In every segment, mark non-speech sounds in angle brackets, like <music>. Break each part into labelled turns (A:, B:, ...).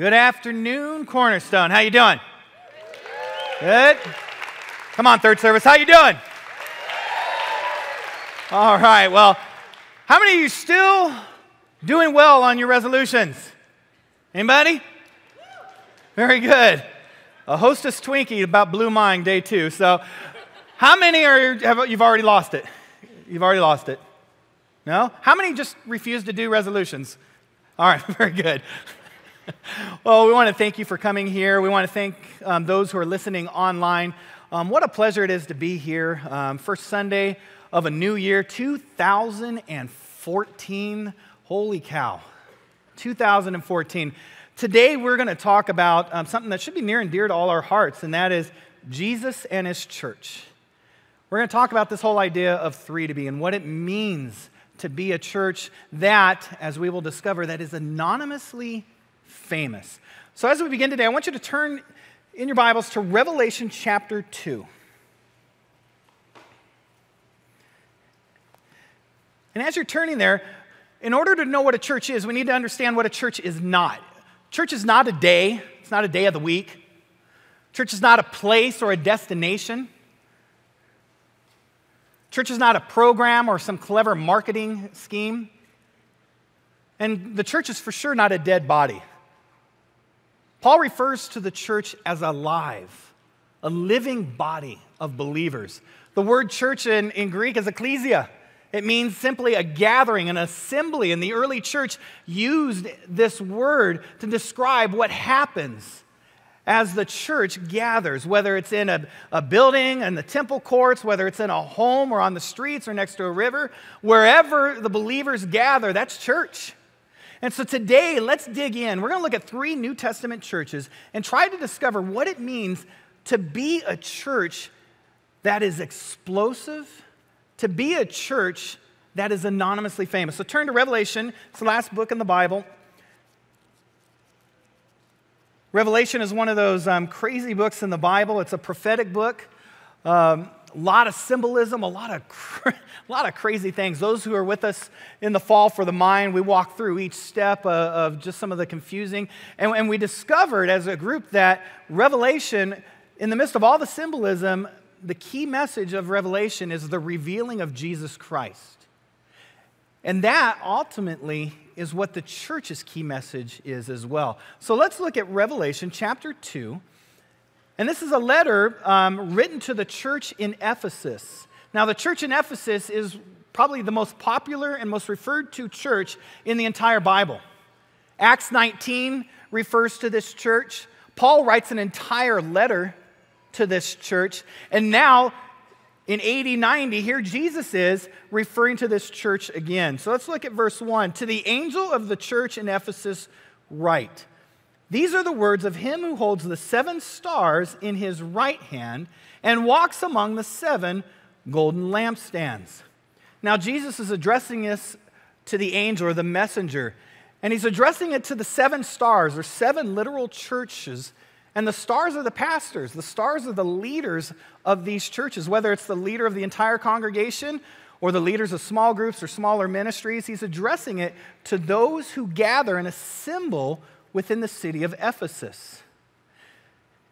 A: Good afternoon, Cornerstone. How you doing? Good. Come on, third service. How you doing? All right. Well, how many of you still doing well on your resolutions? Anybody? Very good. A hostess Twinkie about blew mine day two. So, how many are have, you've already lost it? You've already lost it. No? How many just refuse to do resolutions? All right, <laughs> very good. <laughs> well, we want to thank you for coming here. We want to thank um, those who are listening online. Um, what a pleasure it is to be here. Um, first Sunday of a new year, 2014. Holy cow. 2014. Today, we're going to talk about um, something that should be near and dear to all our hearts, and that is Jesus and his church. We're going to talk about this whole idea of three to be and what it means to be a church that, as we will discover, that is anonymously famous. So as we begin today, I want you to turn in your Bibles to Revelation chapter 2. And as you're turning there, in order to know what a church is, we need to understand what a church is not. Church is not a day, it's not a day of the week. Church is not a place or a destination. Church is not a program or some clever marketing scheme. And the church is for sure not a dead body. Paul refers to the church as alive, a living body of believers. The word church in, in Greek is ecclesia. It means simply a gathering, an assembly. And the early church used this word to describe what happens as the church gathers, whether it's in a, a building and the temple courts, whether it's in a home or on the streets or next to a river, wherever the believers gather, that's church. And so today, let's dig in. We're going to look at three New Testament churches and try to discover what it means to be a church that is explosive, to be a church that is anonymously famous. So turn to Revelation, it's the last book in the Bible. Revelation is one of those um, crazy books in the Bible. It's a prophetic book. Um, a lot of symbolism, a lot of, <laughs> a lot of crazy things. Those who are with us in the fall for the mind, we walk through each step of, of just some of the confusing. And, and we discovered as a group that Revelation, in the midst of all the symbolism, the key message of Revelation is the revealing of Jesus Christ. And that ultimately is what the church's key message is as well. So let's look at Revelation chapter 2. And this is a letter um, written to the church in Ephesus. Now, the church in Ephesus is probably the most popular and most referred to church in the entire Bible. Acts 19 refers to this church. Paul writes an entire letter to this church. And now in AD 90, here Jesus is referring to this church again. So let's look at verse 1. To the angel of the church in Ephesus, write These are the words of him who holds the seven stars in his right hand and walks among the seven golden lampstands. Now, Jesus is addressing this to the angel or the messenger, and he's addressing it to the seven stars or seven literal churches and the stars are the pastors, the stars are the leaders of these churches, whether it's the leader of the entire congregation or the leaders of small groups or smaller ministries. He's addressing it to those who gather and assemble within the city of Ephesus.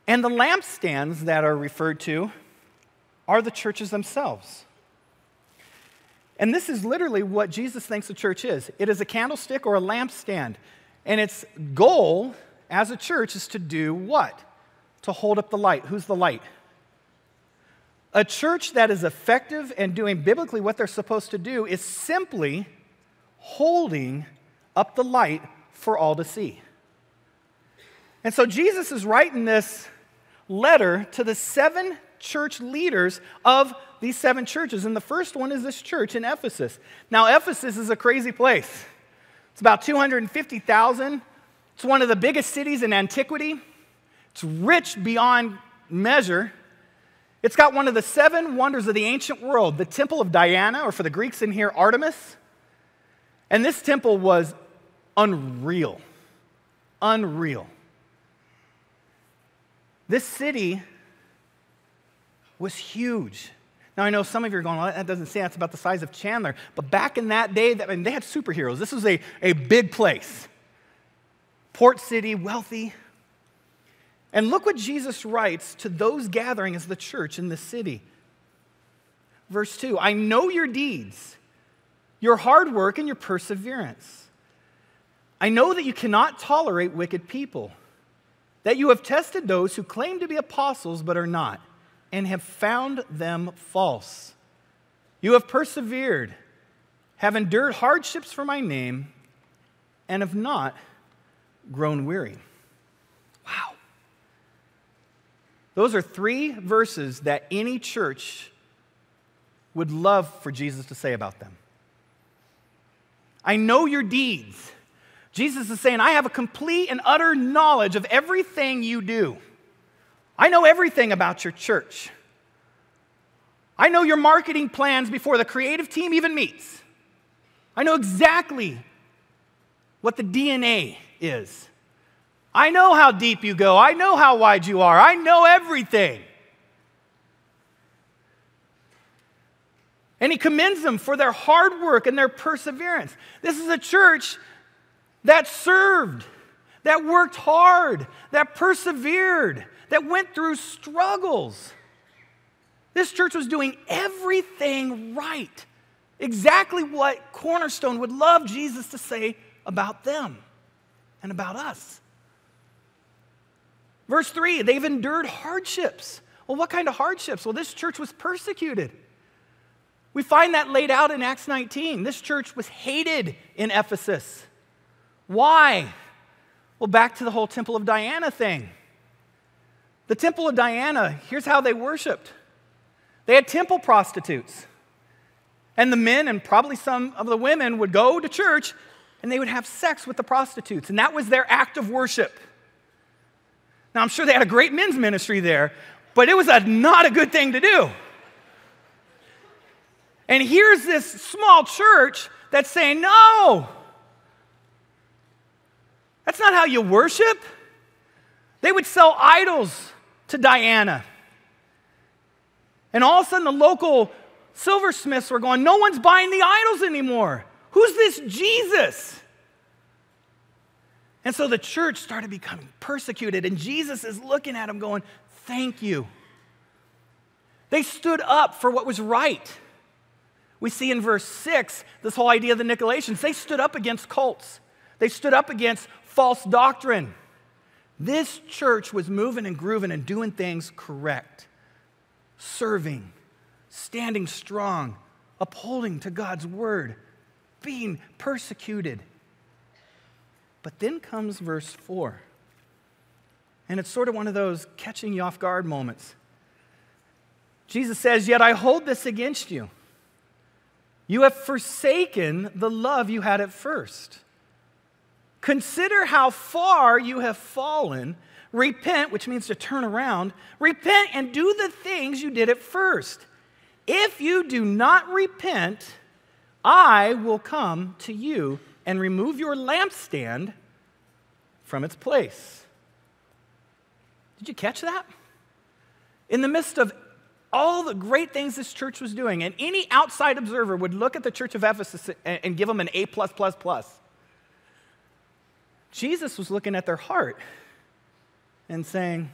A: And the lampstands that are referred to are the churches themselves. And this is literally what Jesus thinks the church is it is a candlestick or a lampstand. And its goal as a church is to do what? To hold up the light. Who's the light? A church that is effective and doing biblically what they're supposed to do is simply holding up the light for all to see. And so Jesus is writing this letter to the seven church leaders of these seven churches. And the first one is this church in Ephesus. Now, Ephesus is a crazy place. It's about 250,000 it's one of the biggest cities in antiquity. It's rich beyond measure. It's got one of the seven wonders of the ancient world, the Temple of Diana, or for the Greeks in here, Artemis. And this temple was unreal. Unreal. This city was huge. Now, I know some of you are going, well, that doesn't say that's about the size of Chandler. But back in that day, I mean, they had superheroes. This was a, a big place port city, wealthy. And look what Jesus writes to those gathering as the church in the city. Verse 2 I know your deeds, your hard work, and your perseverance. I know that you cannot tolerate wicked people, that you have tested those who claim to be apostles but are not, and have found them false. You have persevered, have endured hardships for my name, and have not grown weary. Wow. Those are three verses that any church would love for Jesus to say about them. I know your deeds. Jesus is saying, I have a complete and utter knowledge of everything you do. I know everything about your church. I know your marketing plans before the creative team even meets. I know exactly what the DNA is. I know how deep you go. I know how wide you are. I know everything. And he commends them for their hard work and their perseverance. This is a church that served, that worked hard, that persevered, that went through struggles. This church was doing everything right. Exactly what Cornerstone would love Jesus to say about them and about us. Verse 3 they've endured hardships. Well, what kind of hardships? Well, this church was persecuted. We find that laid out in Acts 19. This church was hated in Ephesus. Why? Well, back to the whole Temple of Diana thing. The Temple of Diana, here's how they worshiped they had temple prostitutes. And the men and probably some of the women would go to church and they would have sex with the prostitutes. And that was their act of worship. Now, I'm sure they had a great men's ministry there, but it was a, not a good thing to do. And here's this small church that's saying, no, that's not how you worship. They would sell idols to Diana. And all of a sudden, the local silversmiths were going, No one's buying the idols anymore. Who's this Jesus? And so the church started becoming persecuted, and Jesus is looking at them going, Thank you. They stood up for what was right. We see in verse 6 this whole idea of the Nicolaitans. They stood up against cults, they stood up against false doctrine. This church was moving and grooving and doing things correct, serving, standing strong, upholding to God's word, being persecuted. But then comes verse 4. And it's sort of one of those catching you off guard moments. Jesus says, Yet I hold this against you. You have forsaken the love you had at first. Consider how far you have fallen. Repent, which means to turn around. Repent and do the things you did at first. If you do not repent, I will come to you and remove your lampstand from its place. Did you catch that? In the midst of all the great things this church was doing, and any outside observer would look at the church of Ephesus and, give them an A. plus plus plus. Jesus was looking at their heart and saying,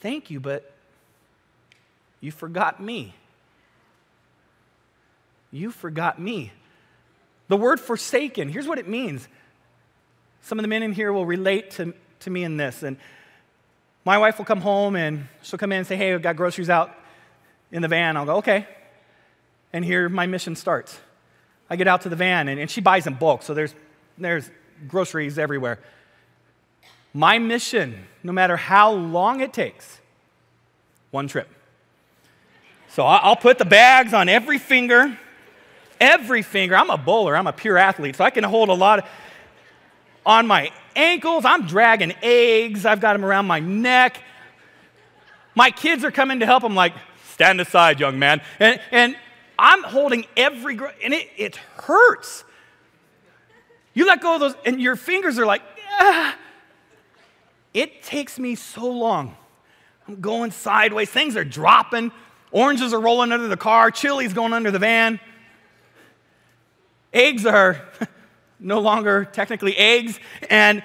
A: Thank you, but you forgot me. You forgot me. The word forsaken, here's what it means. Some of the men in here will relate to, to me in this. And my wife will come home and she'll come in and say, Hey, I've got groceries out in the van. I'll go, Okay. And here my mission starts. I get out to the van and, and she buys in bulk, so there's, there's groceries everywhere. My mission, no matter how long it takes, one trip. So I'll put the bags on every finger, every finger. I'm a bowler, I'm a pure athlete, so I can hold a lot on my ankles. I'm dragging eggs, I've got them around my neck. My kids are coming to help. I'm like, stand aside, young man. And, and I'm holding every, and it, it hurts. You let go of those, and your fingers are like, ah. It takes me so long. I'm going sideways, things are dropping, oranges are rolling under the car, chili's going under the van. Eggs are <laughs> no longer technically eggs. And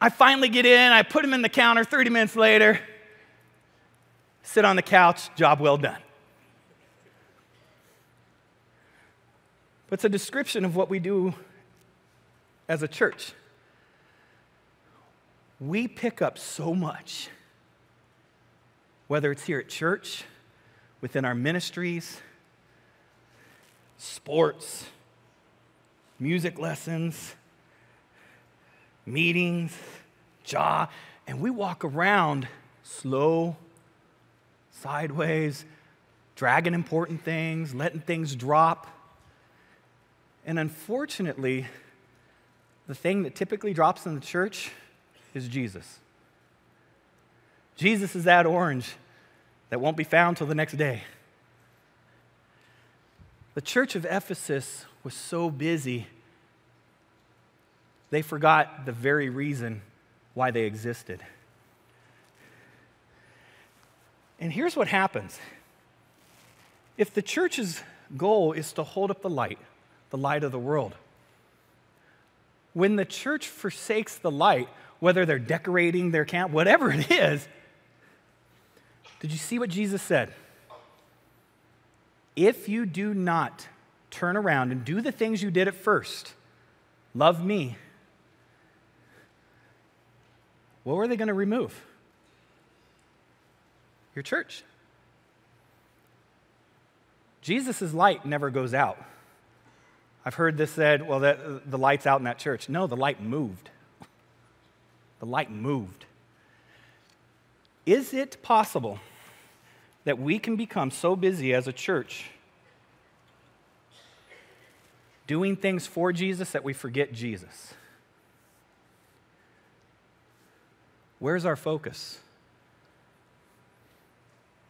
A: I finally get in, I put them in the counter 30 minutes later, sit on the couch, job well done. But it's a description of what we do as a church. We pick up so much, whether it's here at church, within our ministries, sports, music lessons, meetings, jaw, and we walk around slow, sideways, dragging important things, letting things drop. And unfortunately, the thing that typically drops in the church is Jesus. Jesus is that orange that won't be found till the next day. The church of Ephesus was so busy, they forgot the very reason why they existed. And here's what happens if the church's goal is to hold up the light, the light of the world, when the church forsakes the light, whether they're decorating their camp, whatever it is, did you see what Jesus said? If you do not turn around and do the things you did at first, love me, what were they going to remove? Your church. Jesus' light never goes out. I've heard this said, well, that, uh, the light's out in that church. No, the light moved. <laughs> The light moved. Is it possible that we can become so busy as a church doing things for Jesus that we forget Jesus? Where's our focus?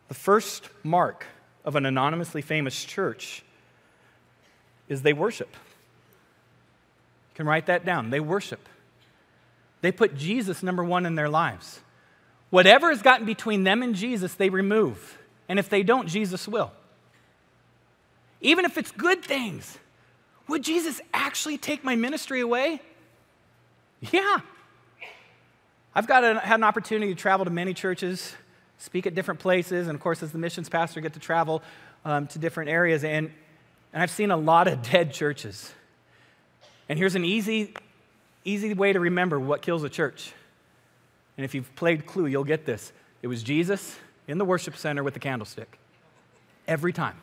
A: The first mark of an anonymously famous church is they worship. You can write that down. They worship. They put Jesus number one in their lives. Whatever has gotten between them and Jesus, they remove. And if they don't, Jesus will. Even if it's good things, would Jesus actually take my ministry away? Yeah. I've got had an opportunity to travel to many churches, speak at different places, and of course, as the missions pastor, get to travel um, to different areas. And, and I've seen a lot of dead churches. And here's an easy, easy way to remember what kills a church. And if you've played Clue, you'll get this. It was Jesus in the worship center with the candlestick. Every time.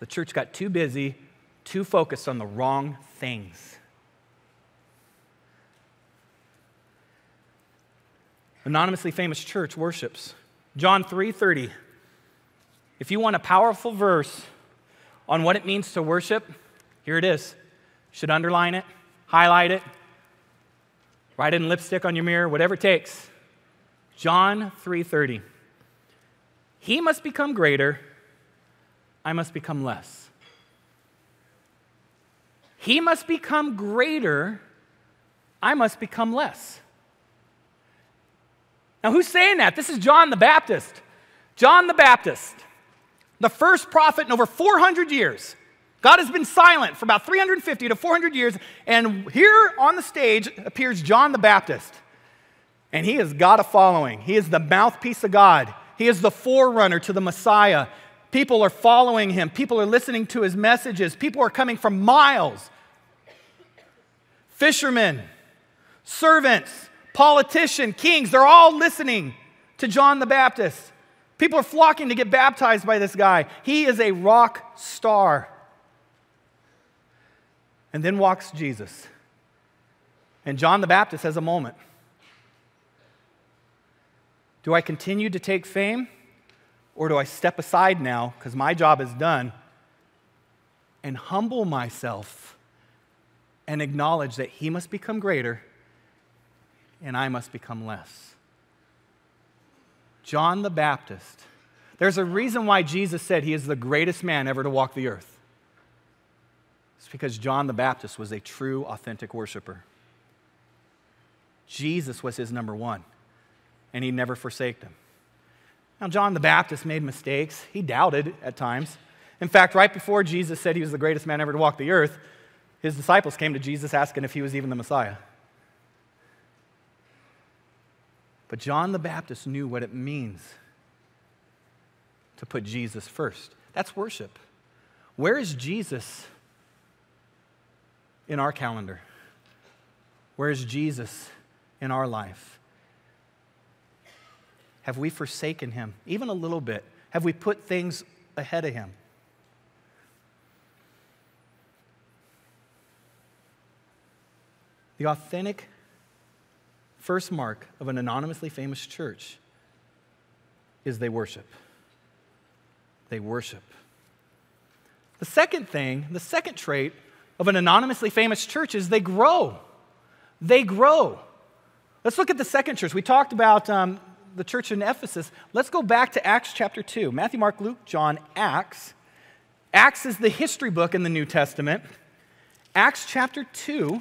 A: The church got too busy, too focused on the wrong things. Anonymously famous church worships. John 3:30. If you want a powerful verse on what it means to worship, here it is. Should underline it, highlight it, write it in lipstick on your mirror, whatever it takes. John 3:30. He must become greater, I must become less. He must become greater, I must become less. Now, who's saying that? This is John the Baptist. John the Baptist, the first prophet in over 400 years. God has been silent for about 350 to 400 years, and here on the stage appears John the Baptist. And he has got a following. He is the mouthpiece of God, he is the forerunner to the Messiah. People are following him, people are listening to his messages, people are coming from miles. Fishermen, servants, politicians, kings, they're all listening to John the Baptist. People are flocking to get baptized by this guy. He is a rock star. And then walks Jesus. And John the Baptist has a moment. Do I continue to take fame? Or do I step aside now because my job is done and humble myself and acknowledge that he must become greater and I must become less. John the Baptist. There's a reason why Jesus said he is the greatest man ever to walk the earth. It's because John the Baptist was a true, authentic worshiper. Jesus was his number one, and he never forsaked him. Now, John the Baptist made mistakes. He doubted at times. In fact, right before Jesus said he was the greatest man ever to walk the earth, His disciples came to Jesus asking if he was even the Messiah. But John the Baptist knew what it means to put Jesus first. That's worship. Where is Jesus in our calendar? Where is Jesus in our life? Have we forsaken him, even a little bit? Have we put things ahead of him? The authentic first mark of an anonymously famous church is they worship. They worship. The second thing, the second trait of an anonymously famous church is they grow. They grow. Let's look at the second church. We talked about um, the church in Ephesus. Let's go back to Acts chapter 2. Matthew, Mark, Luke, John, Acts. Acts is the history book in the New Testament. Acts chapter 2.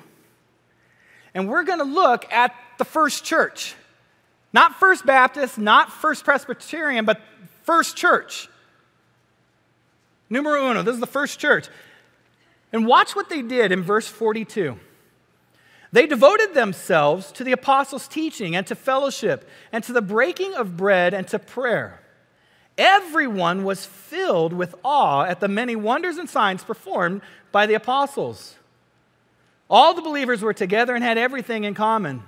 A: And we're going to look at the first church. Not First Baptist, not First Presbyterian, but First Church. Numero uno, this is the first church. And watch what they did in verse 42. They devoted themselves to the apostles' teaching and to fellowship and to the breaking of bread and to prayer. Everyone was filled with awe at the many wonders and signs performed by the apostles. All the believers were together and had everything in common.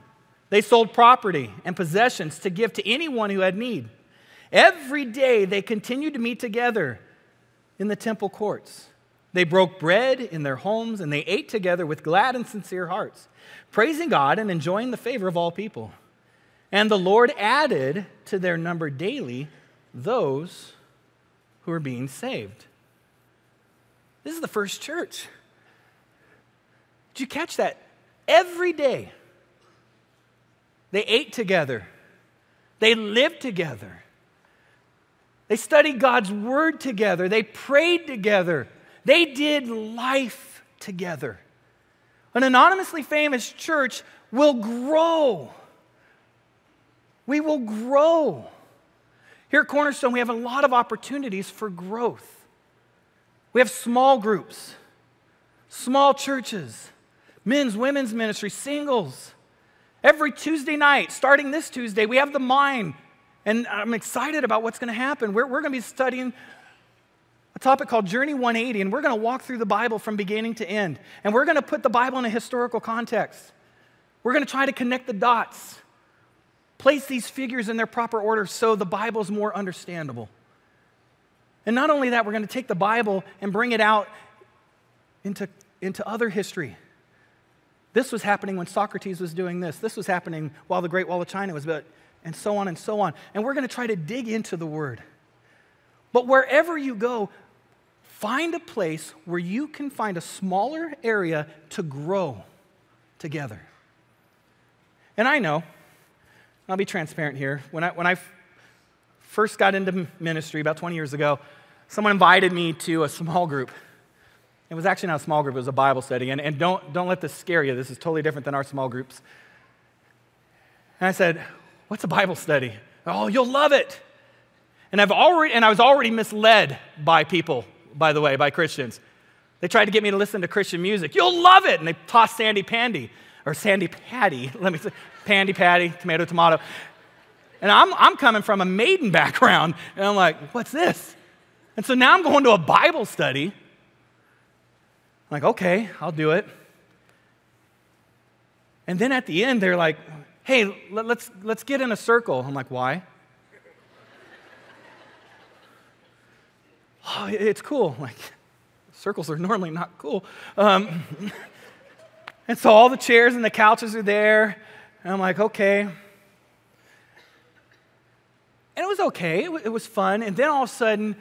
A: They sold property and possessions to give to anyone who had need. Every day they continued to meet together in the temple courts. They broke bread in their homes and they ate together with glad and sincere hearts, praising God and enjoying the favor of all people. And the Lord added to their number daily those who were being saved. This is the first church. Did you catch that? Every day, they ate together, they lived together, they studied God's word together, they prayed together, they did life together. An anonymously famous church will grow. We will grow. Here at Cornerstone, we have a lot of opportunities for growth. We have small groups, small churches, men's, women's ministry, singles. Every Tuesday night, starting this Tuesday, we have the mind. And I'm excited about what's going to happen. We're, we're going to be studying a topic called Journey 180, and we're going to walk through the Bible from beginning to end. And we're going to put the Bible in a historical context. We're going to try to connect the dots, place these figures in their proper order so the Bible is more understandable. And not only that, we're going to take the Bible and bring it out into, into other history. This was happening when Socrates was doing this. This was happening while the Great Wall of China was built, and so on and so on. And we're going to try to dig into the Word. But wherever you go, find a place where you can find a smaller area to grow together. And I know, I'll be transparent here. When I, when I first got into ministry about 20 years ago, someone invited me to a small group. It was actually not a small group, it was a Bible study. And, and don't, don't let this scare you. This is totally different than our small groups. And I said, What's a Bible study? Oh, you'll love it. And, I've already, and I was already misled by people, by the way, by Christians. They tried to get me to listen to Christian music. You'll love it. And they tossed Sandy Pandy, or Sandi Patty, <laughs> let me say, Pandy Patty, tomato, tomato. And I'm, I'm coming from a maiden background, and I'm like, what's this? And so now I'm going to a Bible study like, okay, I'll do it. And then at the end, they're like, hey, let's, let's get in a circle. I'm like, why? <laughs> oh, it's cool. like, circles are normally not cool. Um, <laughs> and so all the chairs and the couches are there. And I'm like, okay. And it was okay, it, it was fun. And then all of a sudden,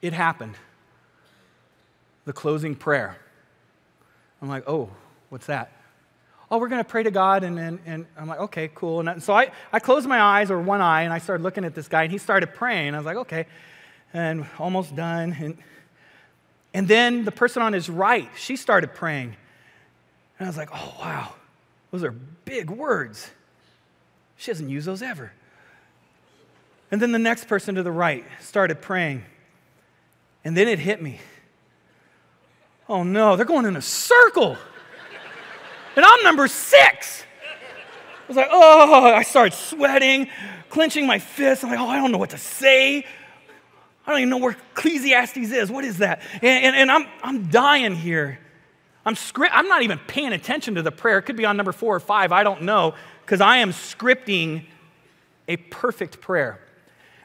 A: it happened the closing prayer. I'm like, oh, what's that? Oh, we're going to pray to God. And, and, and I'm like, okay, cool. And so I, I closed my eyes or one eye and I started looking at this guy and he started praying. I was like, okay. And almost done. And, and then the person on his right, she started praying. And I was like, oh, wow. Those are big words. She doesn't use those ever. And then the next person to the right started praying. And then it hit me Oh no, they're going in a circle. And I'm number six. I was like, oh, I started sweating, clenching my fists. I'm like, oh, I don't know what to say. I don't even know where Ecclesiastes is. What is that? And, and, and I'm, I'm dying here. I'm, script, I'm not even paying attention to the prayer. It could be on number four or five. I don't know because I am scripting a perfect prayer.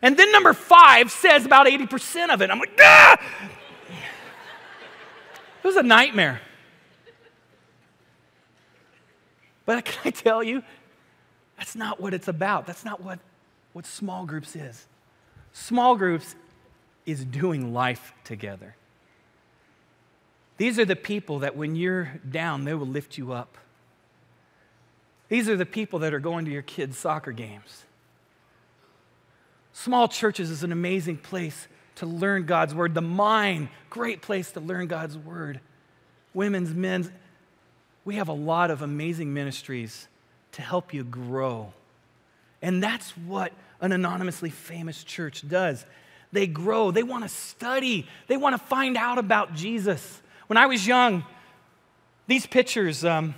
A: And then number five says about 80% of it. I'm like, ah! It was a nightmare. But <laughs> can I tell you, that's not what it's about. That's not what, what small groups is. Small groups is doing life together. These are the people that when you're down, they will lift you up. These are the people that are going to your kids' soccer games. Small churches is an amazing place to learn God's word. The mind, great place to learn God's word. Women's, men's, we have a lot of amazing ministries to help you grow. And that's what an anonymously famous church does. They grow, they want to study, they want to find out about Jesus. When I was young, these pictures um,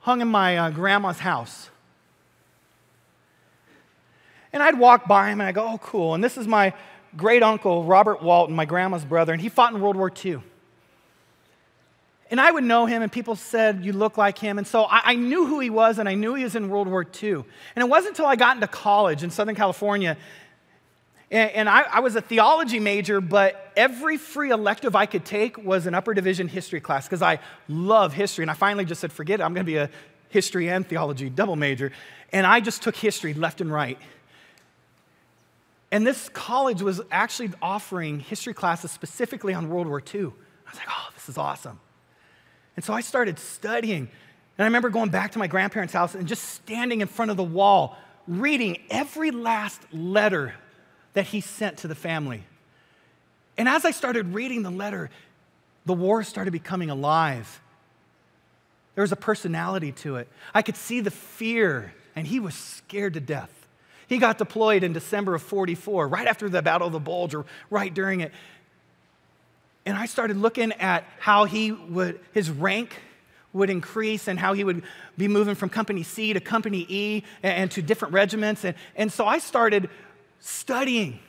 A: hung in my uh, grandma's house. And I'd walk by him and I'd go, oh, cool. And this is my great uncle, Robert Walton, my grandma's brother, and he fought in World War II. And I would know him, and people said, You look like him. And so I, I, knew who he was, and I knew he was in World War II. And it wasn't until I got into college in Southern California, and, and I, I was a theology major, but every free elective I could take was an upper division history class because I love history. And I finally just said, Forget it, I'm going to be a history and theology double major. And I just took history left and right. And this college was actually offering history classes specifically on World War II. I was like, Oh, this is awesome. And so I started studying. And I remember going back to my grandparents' house and just standing in front of the wall, reading every last letter that he sent to the family. And as I started reading the letter, the war started becoming alive. There was a personality to it. I could see the fear, and he was scared to death. He got deployed in December of 44, right after the Battle of the Bulge, or right during it. And I started looking at how he would, his rank would increase and how he would be moving from company C to company E and, and to different regiments. And, and so I started studying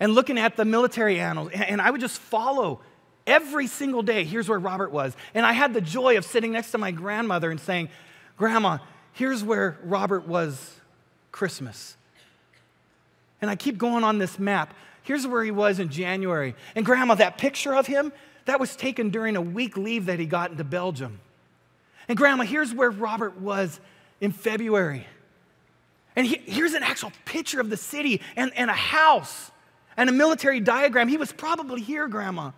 A: and looking at the military annals. And, and I would just follow every single day. Here's where Robert was. And I had the joy of sitting next to my grandmother and saying, Grandma, here's where Robert was Christmas. And I keep going on this map. Here's where he was in January. And grandma, that picture of him, that was taken during a week leave that he got into Belgium. And grandma, here's where Robert was in February. And he, here's an actual picture of the city and, and a house and a military diagram. He was probably here, grandma.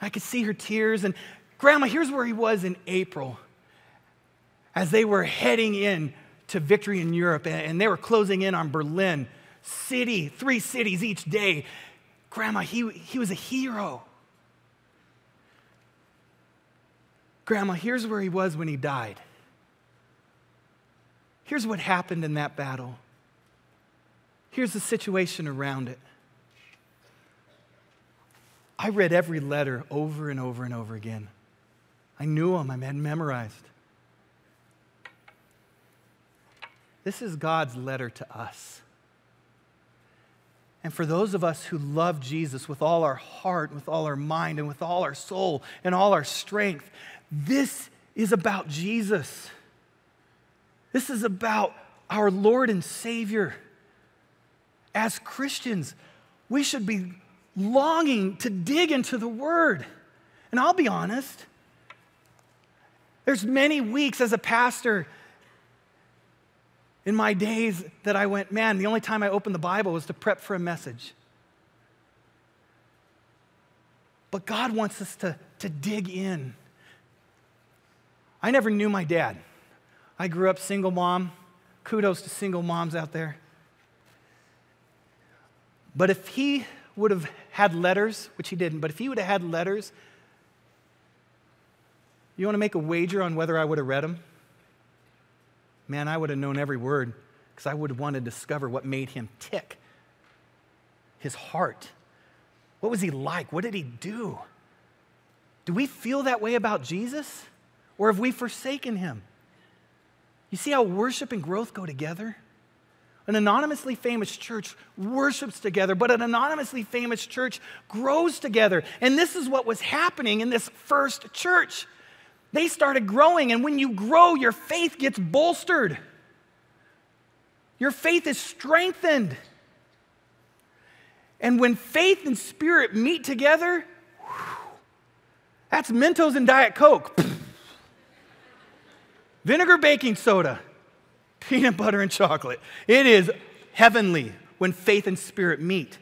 A: I could see her tears. And grandma, here's where he was in April as they were heading in to victory in Europe and, they were closing in on Berlin city, three cities each day. Grandma, he, he was a hero. Grandma, here's where he was when he died. Here's what happened in that battle. Here's the situation around it. I read every letter over and over and over again. I knew them, I had memorized. This is God's letter to us. And for those of us who love Jesus with all our heart, with all our mind, and with all our soul and all our strength, this is about Jesus. This is about our Lord and Savior. As Christians, we should be longing to dig into the Word. And I'll be honest, there's many weeks as a pastor in my days that I went, man, the only time I opened the Bible was to prep for a message. But God wants us to, to dig in. I never knew my dad. I grew up single mom. Kudos to single moms out there. But if he would have had letters, which he didn't, but if he would have had letters, you want to make a wager on whether I would have read them? Man, I would have known every word because I would have wanted to discover what made him tick, his heart. What was he like? What did he do? Do we feel that way about Jesus? Or have we forsaken him? You see how worship and growth go together? An anonymously famous church worships together, but an anonymously famous church grows together. And this is what was happening in this first church. They started growing, and when you grow, your faith gets bolstered. Your faith is strengthened. And when faith and spirit meet together, that's Mentos and Diet Coke. <laughs> Vinegar baking soda peanut butter and chocolate. It is heavenly when faith and spirit meet.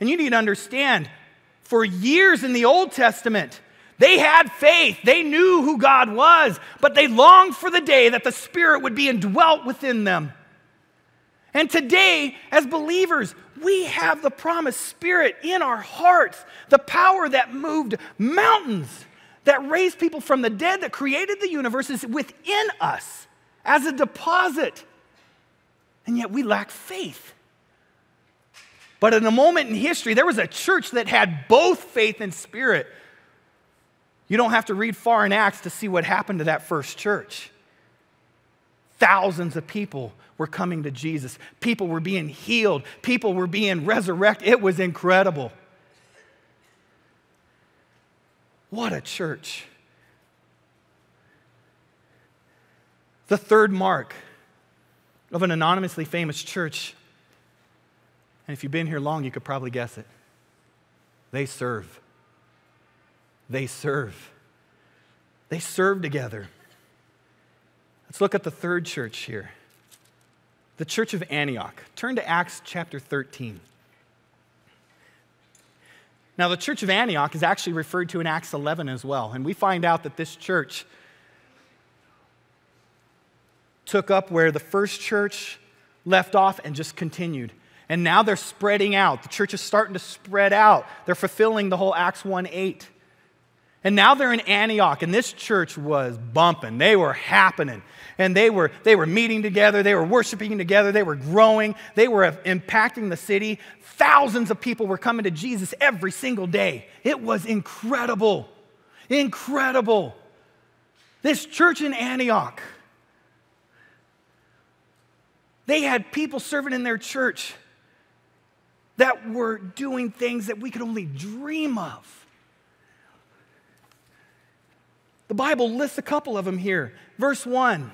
A: And you need to understand, for years in the Old Testament, they had faith. They knew who God was, but they longed for the day that the Spirit would be indwelt within them. And today, as believers, we have the promised Spirit in our hearts, the power that moved mountains, that raised people from the dead, that created the universe is within us as a deposit. And yet we lack faith. But in a moment in history, there was a church that had both faith and spirit. You don't have to read far in Acts to see what happened to that first church. Thousands of people were coming to Jesus. People were being healed. People were being resurrected. It was incredible. What a church. The third mark of an anonymously famous church, and if you've been here long, you could probably guess it. They serve. They serve. They serve together. Let's look at the third church here the church of Antioch. Turn to Acts chapter 13. Now, the church of Antioch is actually referred to in Acts 11 as well, and we find out that this church took up where the first church left off and just continued. And now they're spreading out. The church is starting to spread out. They're fulfilling the whole Acts 1 8. And now they're in Antioch, and this church was bumping. They were happening. And they were, they were meeting together, they were worshiping together, they were growing, they were impacting the city. Thousands of people were coming to Jesus every single day. It was incredible. Incredible. This church in Antioch they had people serving in their church that were doing things that we could only dream of. The Bible lists a couple of them here. Verse 1,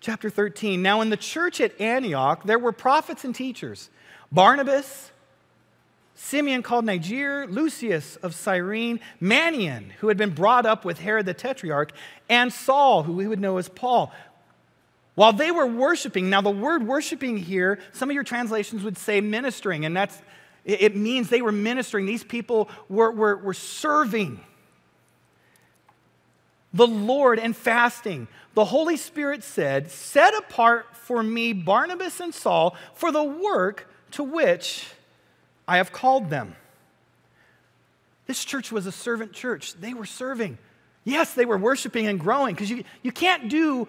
A: chapter 13. Now, in the church at Antioch, there were prophets and teachers Barnabas, Simeon called Niger, Lucius of Cyrene, Manaen, who had been brought up with Herod the Tetrarch, and Saul, who we would know as Paul. While they were worshiping, now the word worshiping here, some of your translations would say ministering, and that's it means they were ministering. These people were, were, were serving the Lord and fasting. The Holy Spirit said, Set apart for me Barnabas and Saul for the work to which I have called them. This church was a servant church. They were serving. Yes, they were worshiping and growing because you, you can't do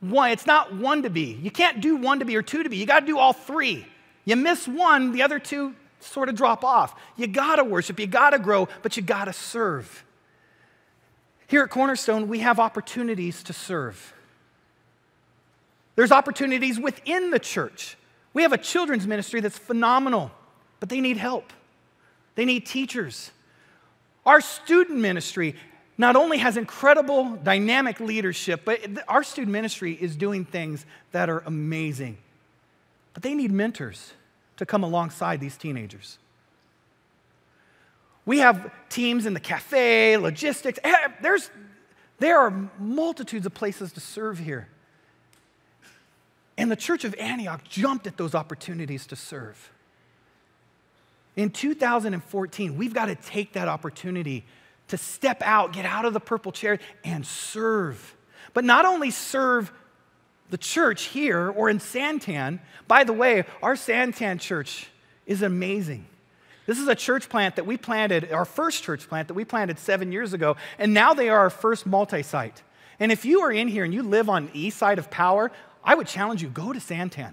A: one, it's not one to be. You can't do one to be or two to be. You got to do all three. You miss one, the other two sort of drop off. You got to worship, you got to grow, but you got to serve. Here at Cornerstone, we have opportunities to serve. There's opportunities within the church. We have a children's ministry that's phenomenal, but they need help. They need teachers. Our student ministry not only has incredible dynamic leadership, but our student ministry is doing things that are amazing. But they need mentors to come alongside these teenagers. We have teams in the cafe, logistics. Eh, there's, there are multitudes of places to serve here. And the church of Antioch jumped at those opportunities to serve. In 2014, we've got to take that opportunity to step out, get out of the purple chair, and serve. But not only serve the church here or in Santan, by the way, our Santan church is amazing. This is a church plant that we planted, our first church plant that we planted seven years ago, and now they are our first multi site. And if you are in here and you live on the east side of Power, I would challenge you go to Santan.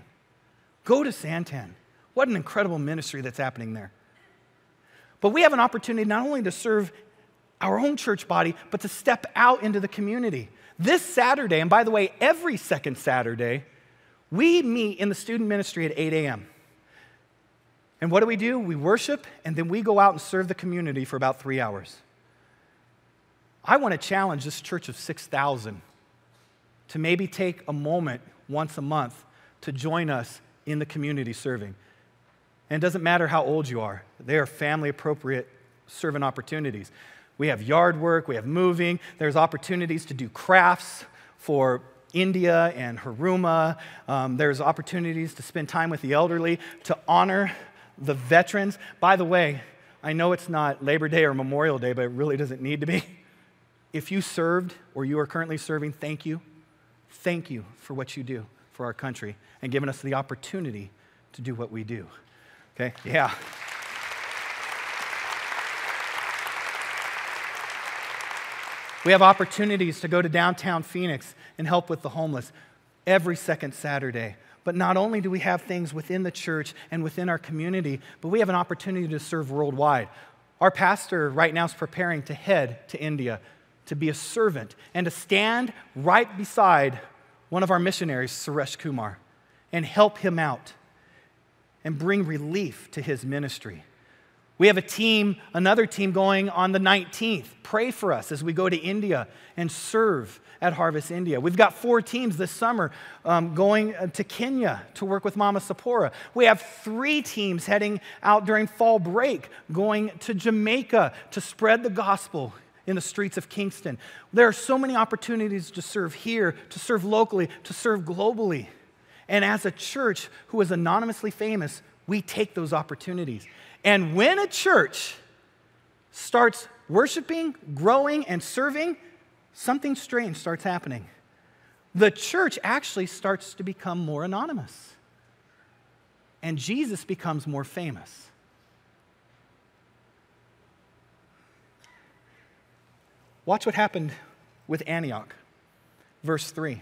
A: Go to Santan. What an incredible ministry that's happening there. But we have an opportunity not only to serve our own church body, but to step out into the community. This Saturday, and by the way, every second Saturday, we meet in the student ministry at 8 a.m. And what do we do? We worship, and then we go out and serve the community for about three hours. I want to challenge this church of 6,000 to maybe take a moment once a month to join us in the community serving. And it doesn't matter how old you are, they are family appropriate servant opportunities. We have yard work, we have moving, there's opportunities to do crafts for India and Haruma. Um, there's opportunities to spend time with the elderly, to honor the veterans. By the way, I know it's not Labor Day or Memorial Day, but it really doesn't need to be. If you served or you are currently serving, thank you. Thank you for what you do for our country and giving us the opportunity to do what we do. Okay? Yeah. We have opportunities to go to downtown Phoenix and help with the homeless every second Saturday. But not only do we have things within the church and within our community, but we have an opportunity to serve worldwide. Our pastor right now is preparing to head to India to be a servant and to stand right beside one of our missionaries, Suresh Kumar, and help him out and bring relief to his ministry. We have a team, another team going on the 19th. Pray for us as we go to India and serve at Harvest India. We've got four teams this summer um, going uh, to Kenya to work with Mama Sapora. We have three teams heading out during fall break, going to Jamaica to spread the gospel in the streets of Kingston. There are so many opportunities to serve here, to serve locally, to serve globally. And as a church who is anonymously famous, we take those opportunities. And when a church starts worshiping, growing, and serving, something strange starts happening. The church actually starts to become more anonymous, and Jesus becomes more famous. Watch what happened with Antioch. Verse 3.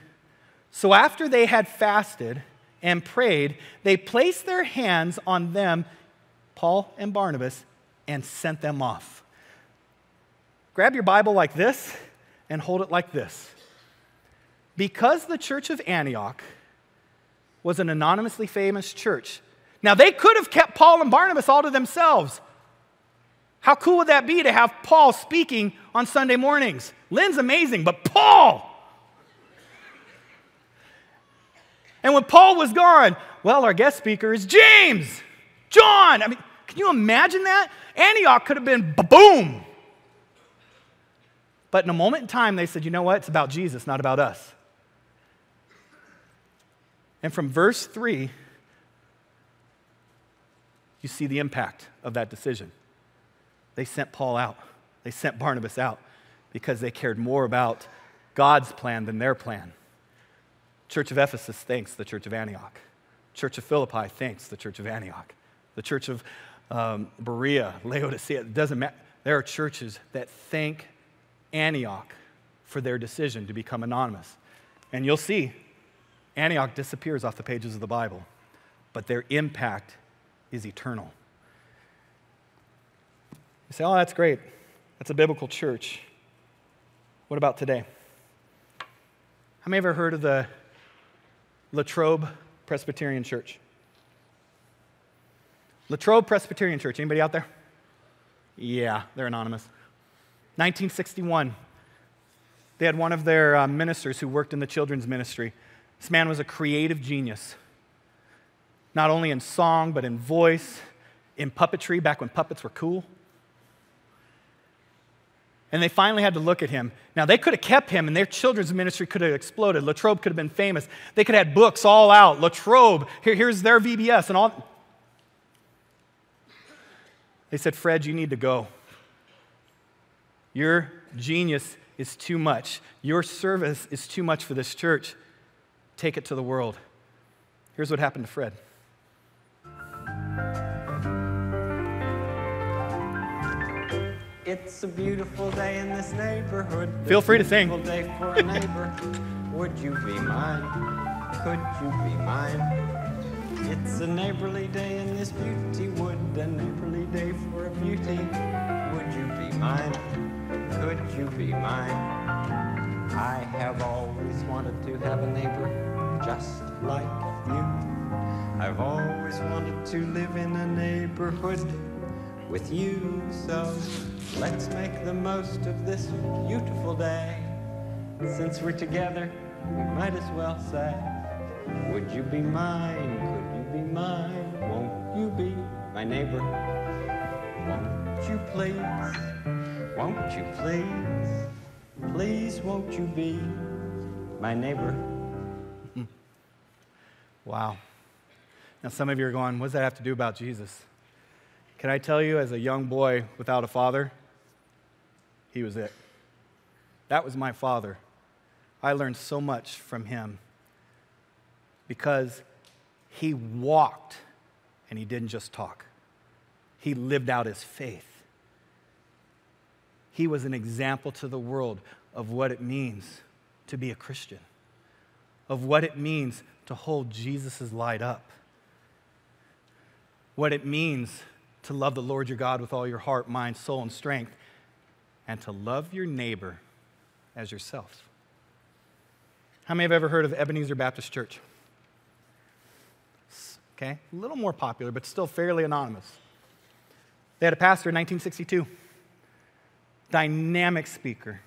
A: So after they had fasted and prayed, they placed their hands on them, Paul and Barnabas, and sent them off. Grab your Bible like this and hold it like this. Because the church of Antioch was an anonymously famous church, now they could have kept Paul and Barnabas all to themselves. How cool would that be to have Paul speaking on Sunday mornings? Lynn's amazing, but Paul! And when Paul was gone, well, our guest speaker is James, John. I mean, can you imagine that? Antioch could have been boom. But in a moment in time, they said, you know what? It's about Jesus, not about us. And from verse 3, you see the impact of that decision. They sent Paul out, they sent Barnabas out because they cared more about God's plan than their plan. Church of Ephesus thanks the Church of Antioch. Church of Philippi thanks the Church of Antioch. The Church of um, Berea, Laodicea, it doesn't matter. There are churches that thank Antioch for their decision to become anonymous. And you'll see, Antioch disappears off the pages of the Bible, but their impact is eternal. You say, oh, that's great. That's a biblical church. What about today? How many ever heard of the Latrobe Presbyterian Church? Latrobe Presbyterian Church. Anybody out there? Yeah, they're anonymous. 1961, they had one of their uh, ministers who worked in the children's ministry. This man was a creative genius, not only in song, but in voice, in puppetry, back when puppets were cool and they finally had to look at him. Now, they could have kept him, and their children's ministry could have exploded. Latrobe could have been famous. They could have had books all out. Latrobe, here, here's their VBS, and all. They said, Fred, you need to go. Your genius is too much. Your service is too much for this church. Take it to the world. Here's what happened to Fred.
B: It's a beautiful day in this neighborhood.
A: Feel free to sing.
B: Day for a neighbor. Would you be mine? Could you be mine? It's a neighborly day in this beauty wood, a neighborly day for a beauty. Would you be mine? Could you be mine? I have always wanted to have a neighbor just like you. I've always wanted to live in a neighborhood with you. So let's make the most of this beautiful day. Since we're together, we might as well say, Would you be mine? Won't you be my neighbor? Won't you please? Won't you please? Please, won't you be my neighbor? <laughs>
A: Wow. Now, some of you are going, what does that have to do about Jesus? Can I tell you, as a young boy without a father, he was it. That was my father. I learned so much from him because he walked and he didn't just talk, he lived out his faith. He was an example to the world of what it means to be a Christian, of what it means to hold Jesus' light up, what it means to love the Lord your God with all your heart, mind, soul, and strength, and to love your neighbor as yourself. How many have ever heard of Ebenezer Baptist Church? Okay, a little more popular, but still fairly anonymous. They had a pastor in 1962, dynamic speaker,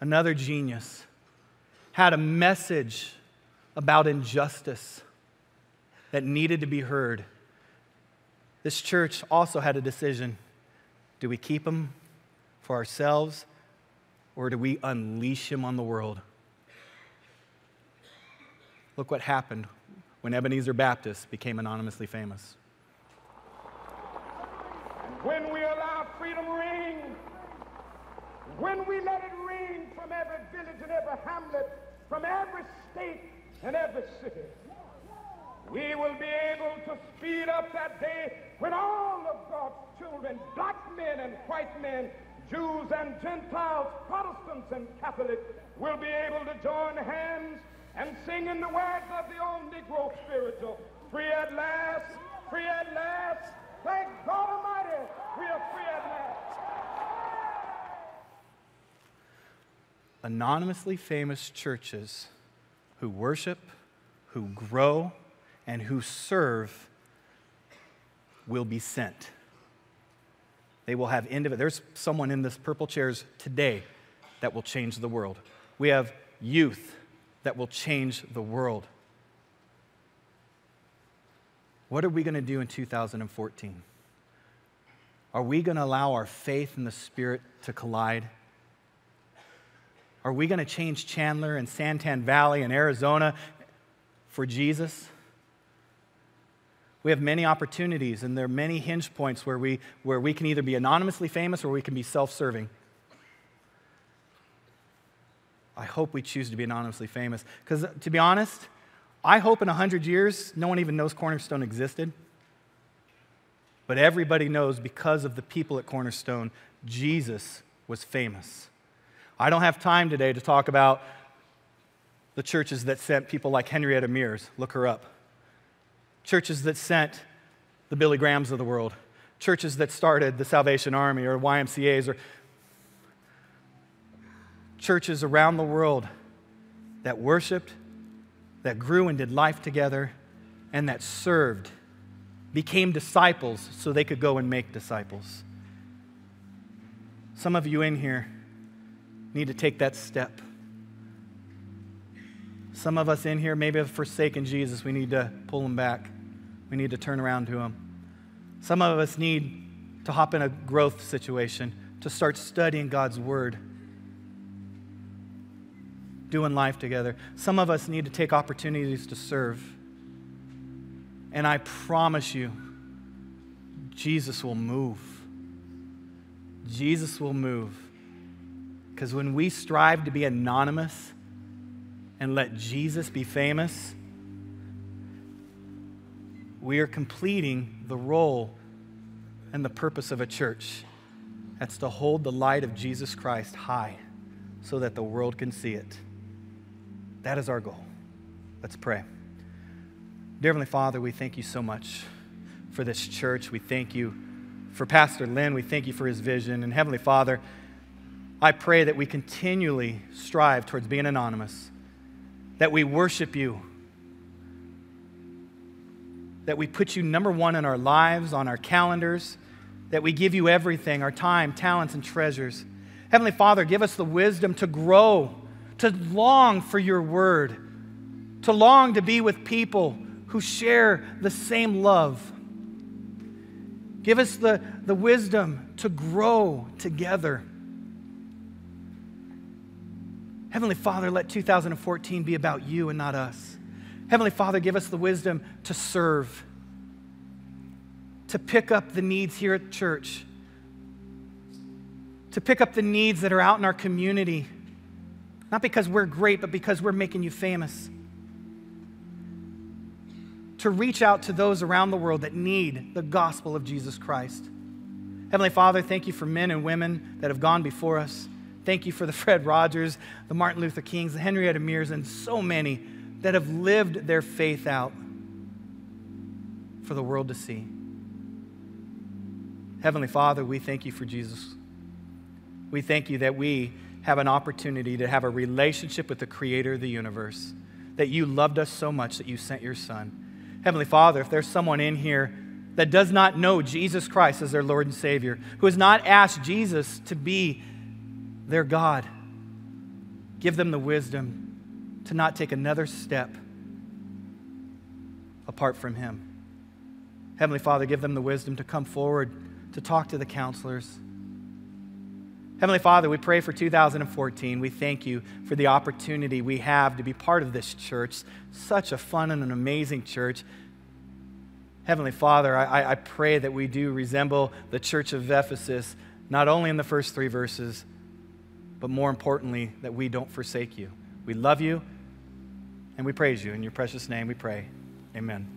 A: another genius, had a message about injustice that needed to be heard. This church also had a decision do we keep him for ourselves or do we unleash him on the world? Look what happened when Ebenezer Baptist became anonymously famous.
C: When we allow freedom ring, when we let it ring from every village and every hamlet, from every state and every city, we will be able to speed up that day when all of God's children, black men and white men, Jews and Gentiles, Protestants and Catholics, will be able to join hands and sing in the words of the old Negro spiritual, free at last, free at last, thank God Almighty, we are free at last.
A: Anonymously famous churches who worship, who grow, and who serve will be sent. They will have end of it. There's someone in this purple chairs today that will change the world. We have youth that will change the world. What are we going to do in 2014? Are we going to allow our faith and the Spirit to collide? Are we going to change Chandler and Santan Valley and Arizona for Jesus? We have many opportunities, and there are many hinge points where we, where we can either be anonymously famous or we can be self serving. I hope we choose to be anonymously famous. Because uh, to be honest, I hope in 100 years no one even knows Cornerstone existed. But everybody knows because of the people at Cornerstone, Jesus was famous. I don't have time today to talk about the churches that sent people like Henrietta Mears. Look her up. Churches that sent the Billy Grahams of the world. Churches that started the Salvation Army or YMCAs or churches around the world that worshiped, that grew and did life together, and that served, became disciples so they could go and make disciples. Some of you in here need to take that step. Some of us in here maybe have forsaken Jesus. We need to pull him back. We need to turn around to him. Some of us need to hop in a growth situation, to start studying God's word doing life together. Some of us need to take opportunities to serve. And I promise you, Jesus will move. Jesus will move. Because when we strive to be anonymous and let Jesus be famous, we are completing the role and the purpose of a church. That's to hold the light of Jesus Christ high so that the world can see it. That is our goal. Let's pray. Dear Heavenly Father, we thank you so much for this church. We thank you for Pastor Lynn. We thank you for his vision. And Heavenly Father, I pray that we continually strive towards being anonymous, that we worship you, that we put you number one in our lives, on our calendars, that we give you everything our time, talents, and treasures. Heavenly Father, give us the wisdom to grow, to long for your word, to long to be with people who share the same love. Give us the, the wisdom to grow together. Heavenly Father, let 2014 be about you and not us. Heavenly Father, give us the wisdom to serve, to pick up the needs here at church, to pick up the needs that are out in our community, not because we're great, but because we're making you famous. To reach out to those around the world that need the gospel of Jesus Christ. Heavenly Father, thank you for men and women that have gone before us. Thank you for the <laughs> Fred Rogers, the Martin Luther Kings, the Henrietta Mears, and so many that have lived their faith out for the world to see. Heavenly Father, we thank you for Jesus. We thank you that we have an opportunity to have a relationship with the Creator of the universe, that you loved us so much that you sent your Son. Heavenly Father, if there's someone in here that does not know Jesus Christ as their Lord and Savior, who has not asked Jesus to be their God, give them the wisdom to not take another step apart from Him. Heavenly Father, give them the wisdom to come forward to talk to the counselors Heavenly Father, we pray for 2014. We thank you for the opportunity we have to be part of this church. Such a fun and an amazing church. Heavenly Father, I, I pray that we do resemble the church of Ephesus, not only in the first three verses, but more importantly, that we don't forsake you. We love you and we praise you. In your precious name we pray. Amen.